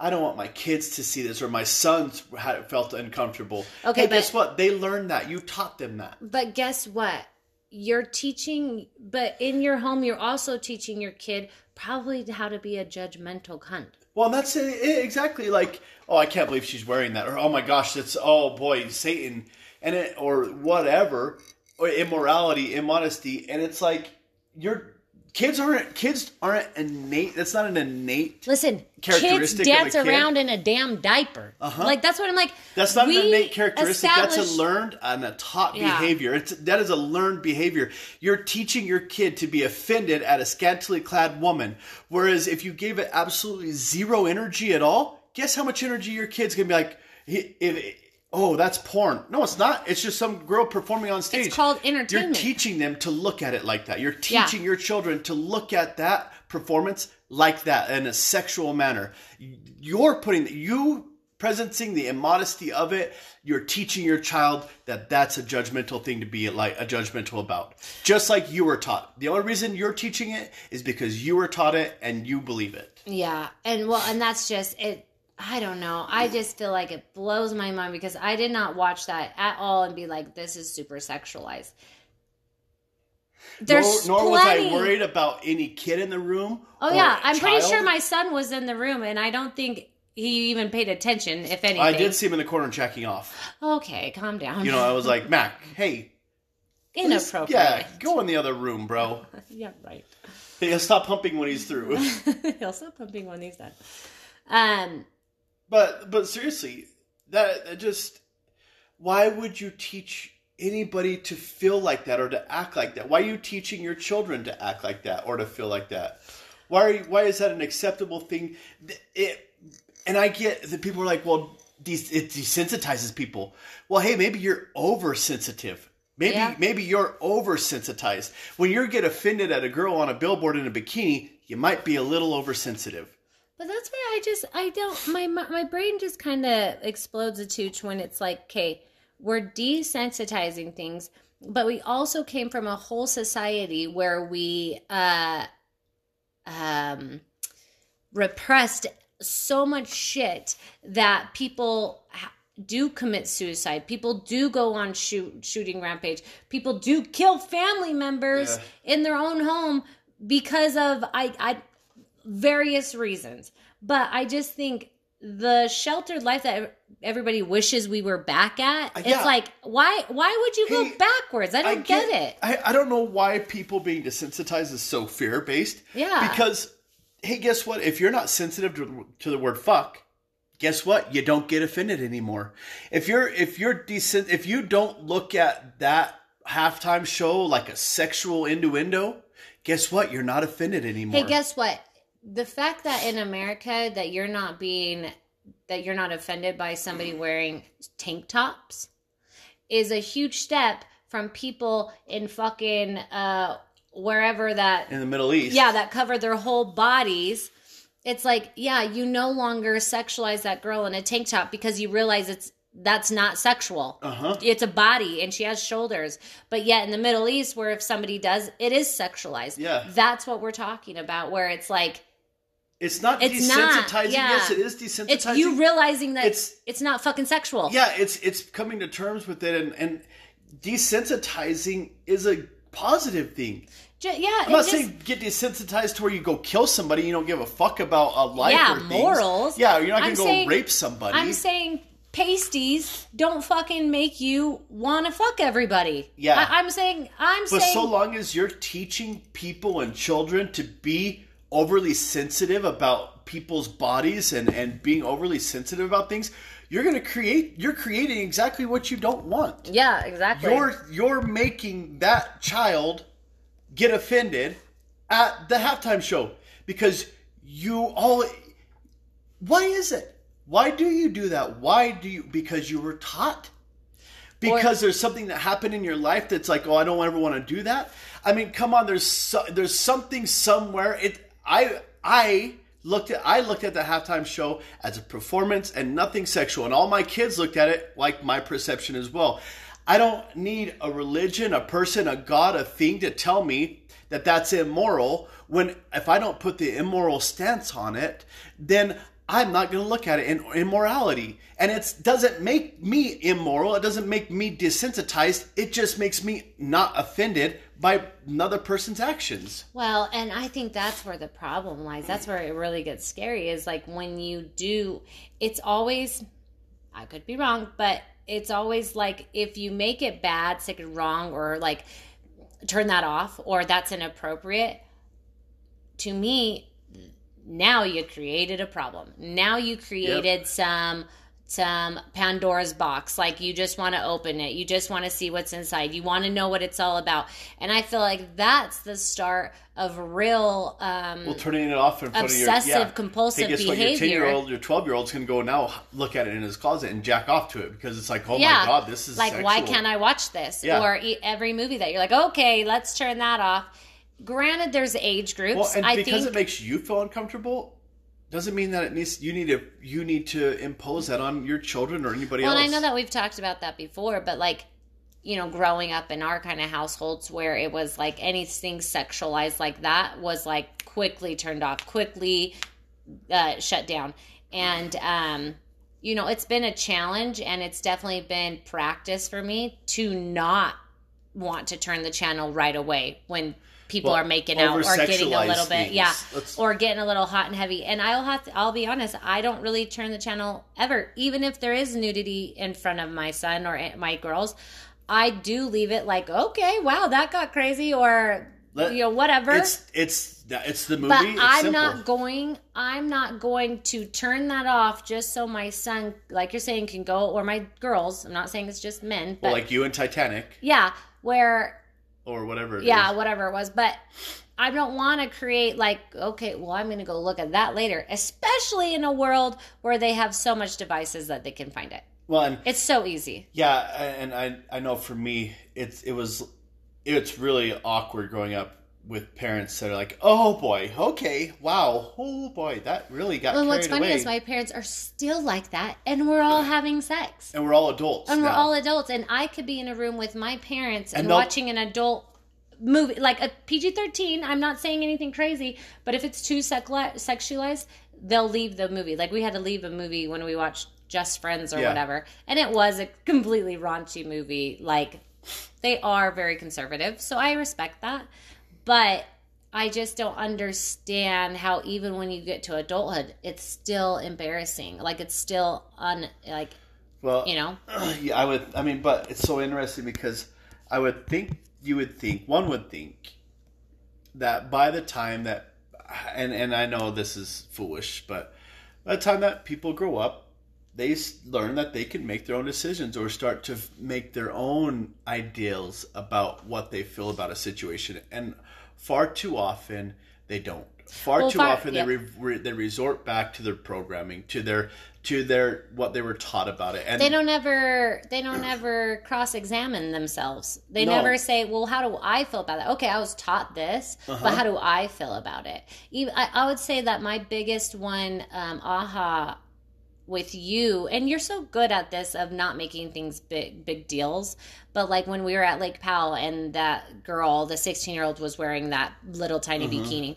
I don't want my kids to see this, or my sons had felt uncomfortable. Okay, hey, but- guess what? They learned that. You taught them that. But guess what? You're teaching, but in your home, you're also teaching your kid probably how to be a judgmental cunt. Well, that's it, exactly like. Oh, I can't believe she's wearing that, or oh my gosh, that's oh boy, Satan, and it, or whatever, or immorality, immodesty, and it's like your kids aren't kids aren't innate. That's not an innate. Listen, kids Characteristic of a dance kid? around in a damn diaper. Uh-huh. Like that's what I'm like. That's not an innate characteristic. That's a learned and a taught Yeah. behavior. It's that is a learned behavior. You're teaching your kid to be offended at a scantily clad woman, whereas if you gave it absolutely zero energy at all, guess how much energy your kid's gonna be like? "If- if- oh, that's porn. No, it's not. It's just some girl performing on stage. It's called entertainment. You're teaching them to look at it like that. You're Yeah. teaching your children to look at that performance like that in a sexual manner. You're putting you presencing the immodesty of it, you're teaching your child that that's a judgmental thing to be like a judgmental about. Just like you were taught. The only reason you're teaching it is because you were taught it and you believe it. Yeah, and well, and that's just it. I don't know. I just feel like it blows my mind because I did not watch that at all and be like, "This is super sexualized." There's nor, nor was I worried about any kid in the room. Oh yeah, I'm pretty sure my son was in the room, and I don't think he even paid attention. If anything, I did see him in the corner checking off. Okay, calm down. You know, I was like, <laughs> Mac, hey, inappropriate. yeah, go in the other room, bro. <laughs> yeah, right. <laughs> He'll stop pumping when he's through. He'll stop pumping when he's done. Um, But but seriously, that, that just why would you teach anybody to feel like that or to act like that? Why are you teaching your children to act like that or to feel like that? Why are you, why is that an acceptable thing? It and I get that people are like, well, des- it desensitizes people. Well, hey, maybe you're oversensitive. Maybe Yeah. maybe you're oversensitized. When you get offended at a girl on a billboard in a bikini, you might be a little oversensitive. But that's where I just I don't my my my brain just kind of explodes a tooch when it's like, okay, we're desensitizing things, but we also came from a whole society where we uh um repressed so much shit that people do commit suicide. People do go on shoot shooting rampage. People do kill family members in their own home because of I I various reasons. But I just think the sheltered life that everybody wishes we were back at. Uh, yeah. It's like why why would you Hey, go backwards? I don't get, it. I, I don't know why people being desensitized is so fear based. Yeah. Because, hey, guess what? If you're not sensitive to, to the word fuck, guess what? You don't get offended anymore. If you're if you're decent, if you don't look at that halftime show like a sexual innuendo, guess what? You're not offended anymore. Hey, guess what? The fact that in America that you're not being that you're not offended by somebody wearing tank tops is a huge step from people in fucking uh wherever that in the Middle East, yeah, that cover their whole bodies. It's like, yeah, you no longer sexualize that girl in a tank top because you realize it's that's not sexual. Uh-huh. It's a body and she has shoulders. But yet in the Middle East where if somebody does, it is sexualized. Yeah. That's what we're talking about where it's like it's not It's not, desensitizing. yeah. Yes, it is desensitizing. it's you realizing that It's- it's, not fucking sexual. yeah it's it's coming to terms with it and and desensitizing is a positive thing Ju- yeah. i'm not just- saying get desensitized to where you go kill somebody you don't give a fuck about a life Yeah, morals. yeah you're not gonna I'm go saying- rape somebody I'm saying pasties don't fucking make you want to fuck everybody. Yeah. I, I'm saying I'm but saying so long as you're teaching people and children to be overly sensitive about people's bodies and and being overly sensitive about things you're gonna create you're creating exactly what you don't want. Yeah, exactly. you're you're making that child get offended at the halftime show because you all why is it? Why do you do that? Why do you because you were taught? Because there's something that happened in your life that's like oh i don't ever want to do that. I mean come on there's so, there's something somewhere it i i looked at i looked at the halftime show as a performance and nothing sexual and all my kids looked at it like my perception as well. I don't need a religion a person a god a thing to tell me that that's immoral when if i don't put the immoral stance on it then i'm not going to look at it in immorality. And it doesn't make me immoral. It doesn't make me desensitized. It just makes me not offended by another person's actions. Well, and I think that's where the problem lies. That's where it really gets scary is like when you do, it's always, I could be wrong, but it's always like if you make it bad, sick and wrong, or like turn that off, or that's inappropriate, to me, now you created a problem. Now you created some some Pandora's box. Like you just want to open it. You just want to see what's inside. You want to know what it's all about. And I feel like that's the start of real um well turning it off in front of your Obsessive yeah. compulsive hey, guess what? your 10 year old your 12 year old's going to go now look at it in his closet and jack off to it because it's like oh yeah. my god this is like why can't I watch this? Yeah. Or every movie that you're like, okay, let's turn that off. Granted, there's age groups. well and I because think it makes you feel uncomfortable doesn't mean that it needs you need to you need to impose that on your children or anybody Well, else. and I know that we've talked about that before, but like, you know, growing up in our kind of households where it was like anything sexualized like that was like quickly turned off, quickly uh, shut down. And, um, you know, it's been a challenge and it's definitely been practice for me to not want to turn the channel right away when people Well, are making out or getting a little bit, things. yeah, Let's- or getting a little hot and heavy. And I'll have to, I'll be honest, I don't really turn the channel ever, even if there is nudity in front of my son or my girls. I do leave it like, okay, wow, that got crazy, or Let- you know, whatever. It's it's it's the movie. But I'm simple. not going. I'm not going to turn that off just so my son, like you're saying, can go, or my girls. I'm not saying it's just men, but Well, like you and Titanic yeah, where or whatever. it yeah, is. whatever it was. But I don't want to create like, okay, well, I'm going to go look at that later, especially in a world where they have so much devices that they can find it. Well, and It's so easy. yeah, and I I know for me it's it was it's really awkward growing up with parents that are like, oh boy, okay, wow, oh boy, that really got Well, what's funny away. is my parents are still like that, and we're all having sex. and we're all adults. and we're all adults and i could be in a room with my parents and, And watching an adult movie like a pg-13 i'm not saying anything crazy but if it's too sexualized they'll leave the movie like we had to leave a movie when we watched just friends or Yeah. whatever and it was a completely raunchy movie like they are very conservative so i respect that but I just don't understand how even when you get to adulthood, it's still embarrassing. Like it's still un like well, you know. <clears throat> yeah, I would. I mean, but it's so interesting because I would think you would think one would think that by the time that, and and I know this is foolish, but by the time that people grow up, they learn that they can make their own decisions or start to make their own ideals about what they feel about a situation, and far too often they don't. Far Well, too far- often they re- re- they resort back to their programming, to their to their what they were taught about it, and they don't ever they don't <clears throat> ever cross examine themselves they No. never say well how do i feel about that okay i was taught this Uh-huh. but how do i feel about it even i, I would say that my biggest one um, aha with you and you're so good at this of not making things big big deals but like when we were at lake powell and that girl the 16 year old was wearing that little tiny Mm-hmm. bikini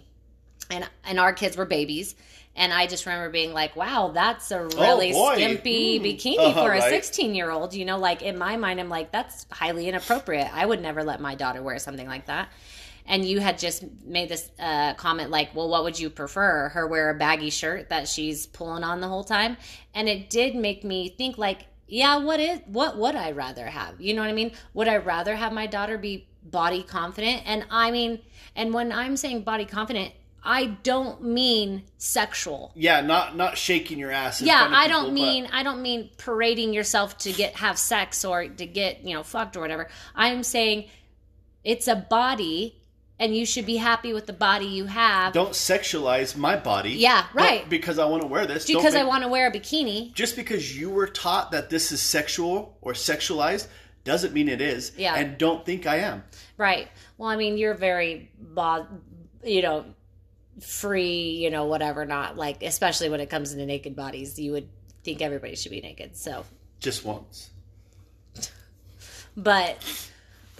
and and our kids were babies and i just remember being like wow that's a really boy. skimpy Mm. bikini Uh-huh, for a right. 16 year old you know like in my mind i'm like that's highly inappropriate i would never let my daughter wear something like that and you had just made this uh, comment like well what would you prefer? Her wear a baggy shirt that she's pulling on the whole time? And it did make me think like yeah what is what would i rather have? You know what i mean? Would i rather have my daughter be body confident? And i mean and when i'm saying body confident i don't mean sexual. Yeah, not not shaking your ass. yeah i people, don't but- mean i don't mean parading yourself to get have sex or to get you know fucked or whatever. I'm saying it's a body and you should be happy with the body you have don't sexualize my body. Yeah, right. because I want to wear this. Because i want to wear a bikini Just because you were taught that this is sexual or sexualized doesn't mean it is. Yeah. And don't think I am. right well i mean you're very you know free you know whatever not like especially when it comes to naked bodies you would think everybody should be naked so Just once. but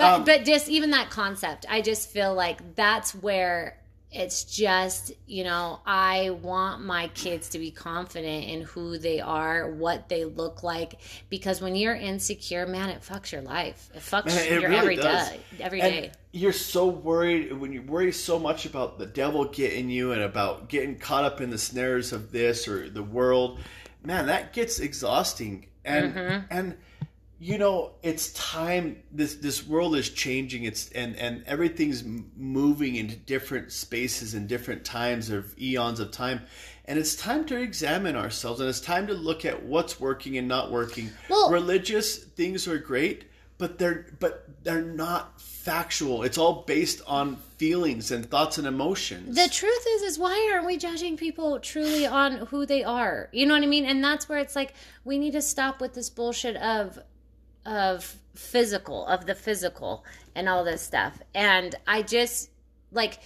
but Um, but just even that concept i just feel like that's where it's just you know i want my kids to be confident in who they are what they look like because when you're insecure man it fucks your life it fucks Man, it your really every day every And day you're so worried when you worry so much about the devil getting you and about getting caught up in the snares of this or the world. Man, that gets exhausting. And Mm-hmm. and you know, it's time this this world is changing. It's and and everything's moving into different spaces and different times of eons of time. And it's time to examine ourselves and it's time to look at what's working and not working. Well- religious things are great, but they're but they're not factual. It's all based on feelings and thoughts and emotions. the truth is is why aren't we judging people truly on who they are you know what i mean and that's where it's like we need to stop with this bullshit of of physical of the physical and all this stuff and i just like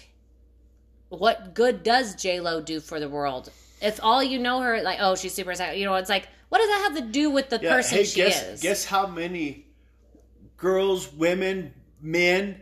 what good does j-lo do for the world if all you know her like oh she's super sexy, you know it's like what does that have to do with the Yeah, person hey, she guess is? guess how many girls, women, men,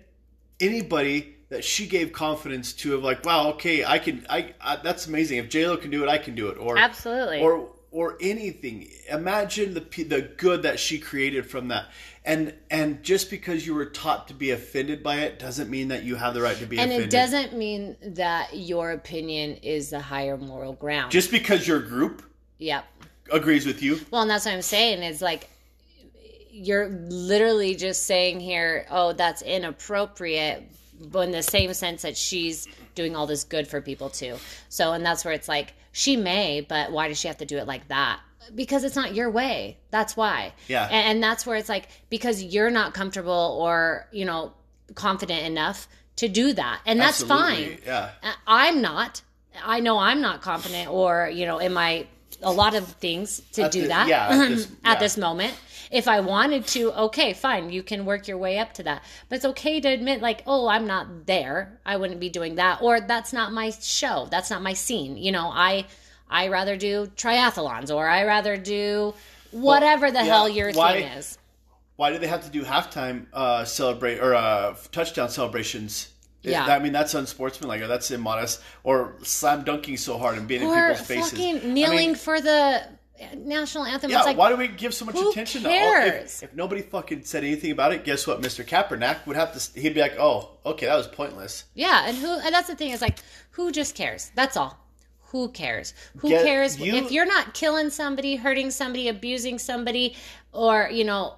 anybody that she gave confidence to of like, wow, okay, I can, I, I that's amazing. If J Lo can do it, I can do it. Or Absolutely. or or anything. Imagine the the good that she created from that. And and just because you were taught to be offended by it doesn't mean that you have the right to be offended. and offended. it doesn't mean that your opinion is the higher moral ground. just because your group yep. agrees with you. Well, and that's what I'm saying is like you're literally just saying here, oh, that's inappropriate, but in the same sense that she's doing all this good for people too. So, and that's where it's like she may, but why does she have to do it like that? Because it's not your way. That's why. Yeah. And, and that's where it's like because you're not comfortable or you know confident enough to do that, and that's Absolutely, fine. Yeah. I'm not. I know I'm not confident or, you know, in my a lot of things to At do the- that yeah, at this- <laughs> at yeah. this moment. If I wanted to, okay, fine, you can work your way up to that. But it's okay to admit like, "Oh, I'm not there. I wouldn't be doing that." Or that's not my show. That's not my scene. You know, I I rather do triathlons or I rather do whatever the yeah, hell your why- thing is. Why do they have to do halftime uh, celebrate or uh, touchdown celebrations? Yeah. I mean that's unsportsmanlike or that's immodest or slam dunking so hard and being in Or people's faces. fucking I kneeling mean, for the national anthem. Yeah, it's like why do we give so much attention to all? If, cares? if nobody fucking said anything about it, guess what? Mr. Kaepernick would have to. He'd be like, "Oh, okay, that was pointless." Yeah, and who and that's the thing is like who just cares? That's all. Who cares? Who Get- cares you- if you're not killing somebody, hurting somebody, abusing somebody, or you know,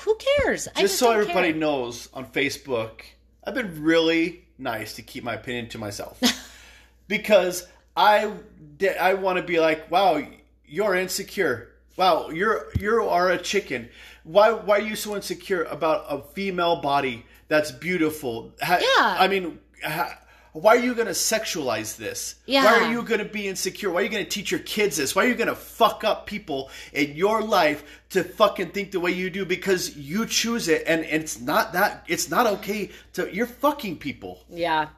who cares? I Just so everybody care. knows, on Facebook, I've been really nice to keep my opinion to myself <laughs> because I I want to be like, "Wow, you're insecure. Wow, you're you are a chicken. Why why are you so insecure about a female body that's beautiful? Ha- Yeah. I mean." Ha- why are you going to sexualize this? Yeah. Why are you going to be insecure? Why are you going to teach your kids this? Why are you going to fuck up people in your life to fucking think the way you do because you choose it and it's not that it's not okay to you're fucking people. Yeah,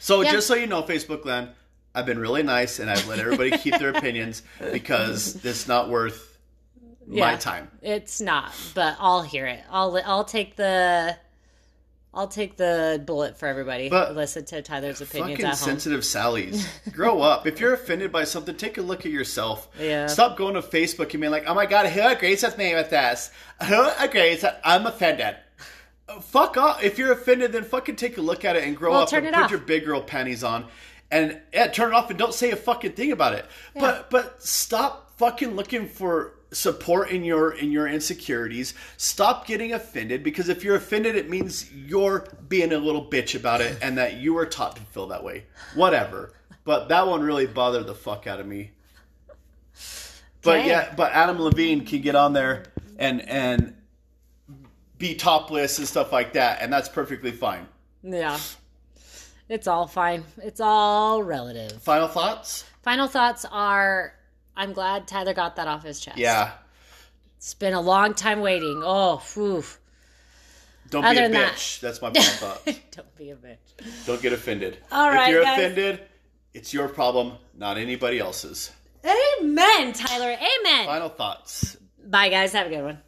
So Yeah. just so you know, Facebook land, I've been really nice and I've let everybody keep their opinions because it's not worth my time. it's not, but I'll hear it. I'll I'll take the I'll take the bullet for everybody. But- Listen to Tyler's opinions Fucking at home. sensitive Sallies. <laughs> Grow up. If you're offended by something, take a look at yourself. Yeah. Stop going to Facebook and being like, oh my god, who agrees with me with this? Who agrees that I'm offended? Fuck off. If you're offended, then fucking take a look at it and grow Well, up and put off. your big girl panties on. And yeah, turn it off and don't say a fucking thing about it. But but stop fucking looking for support in your in your insecurities. Stop getting offended because if you're offended it means you're being a little bitch about it and that you were taught to feel that way. Whatever. But that one really bothered the fuck out of me. But Okay. yeah, but Adam Levine can get on there and and be topless and stuff like that, and that's perfectly fine. Yeah, it's all fine. It's all relative. Final thoughts? Final thoughts are: I'm glad Tyler got that off his chest. Yeah. it's been a long time waiting. Oh, whew. Don't Other be a than that- bitch. That's my final thought. <laughs> Don't be a bitch. Don't get offended. All right, if you're guys. offended, it's your problem, not anybody else's. Amen, Tyler. Amen. Final thoughts. Bye, guys. Have a good one.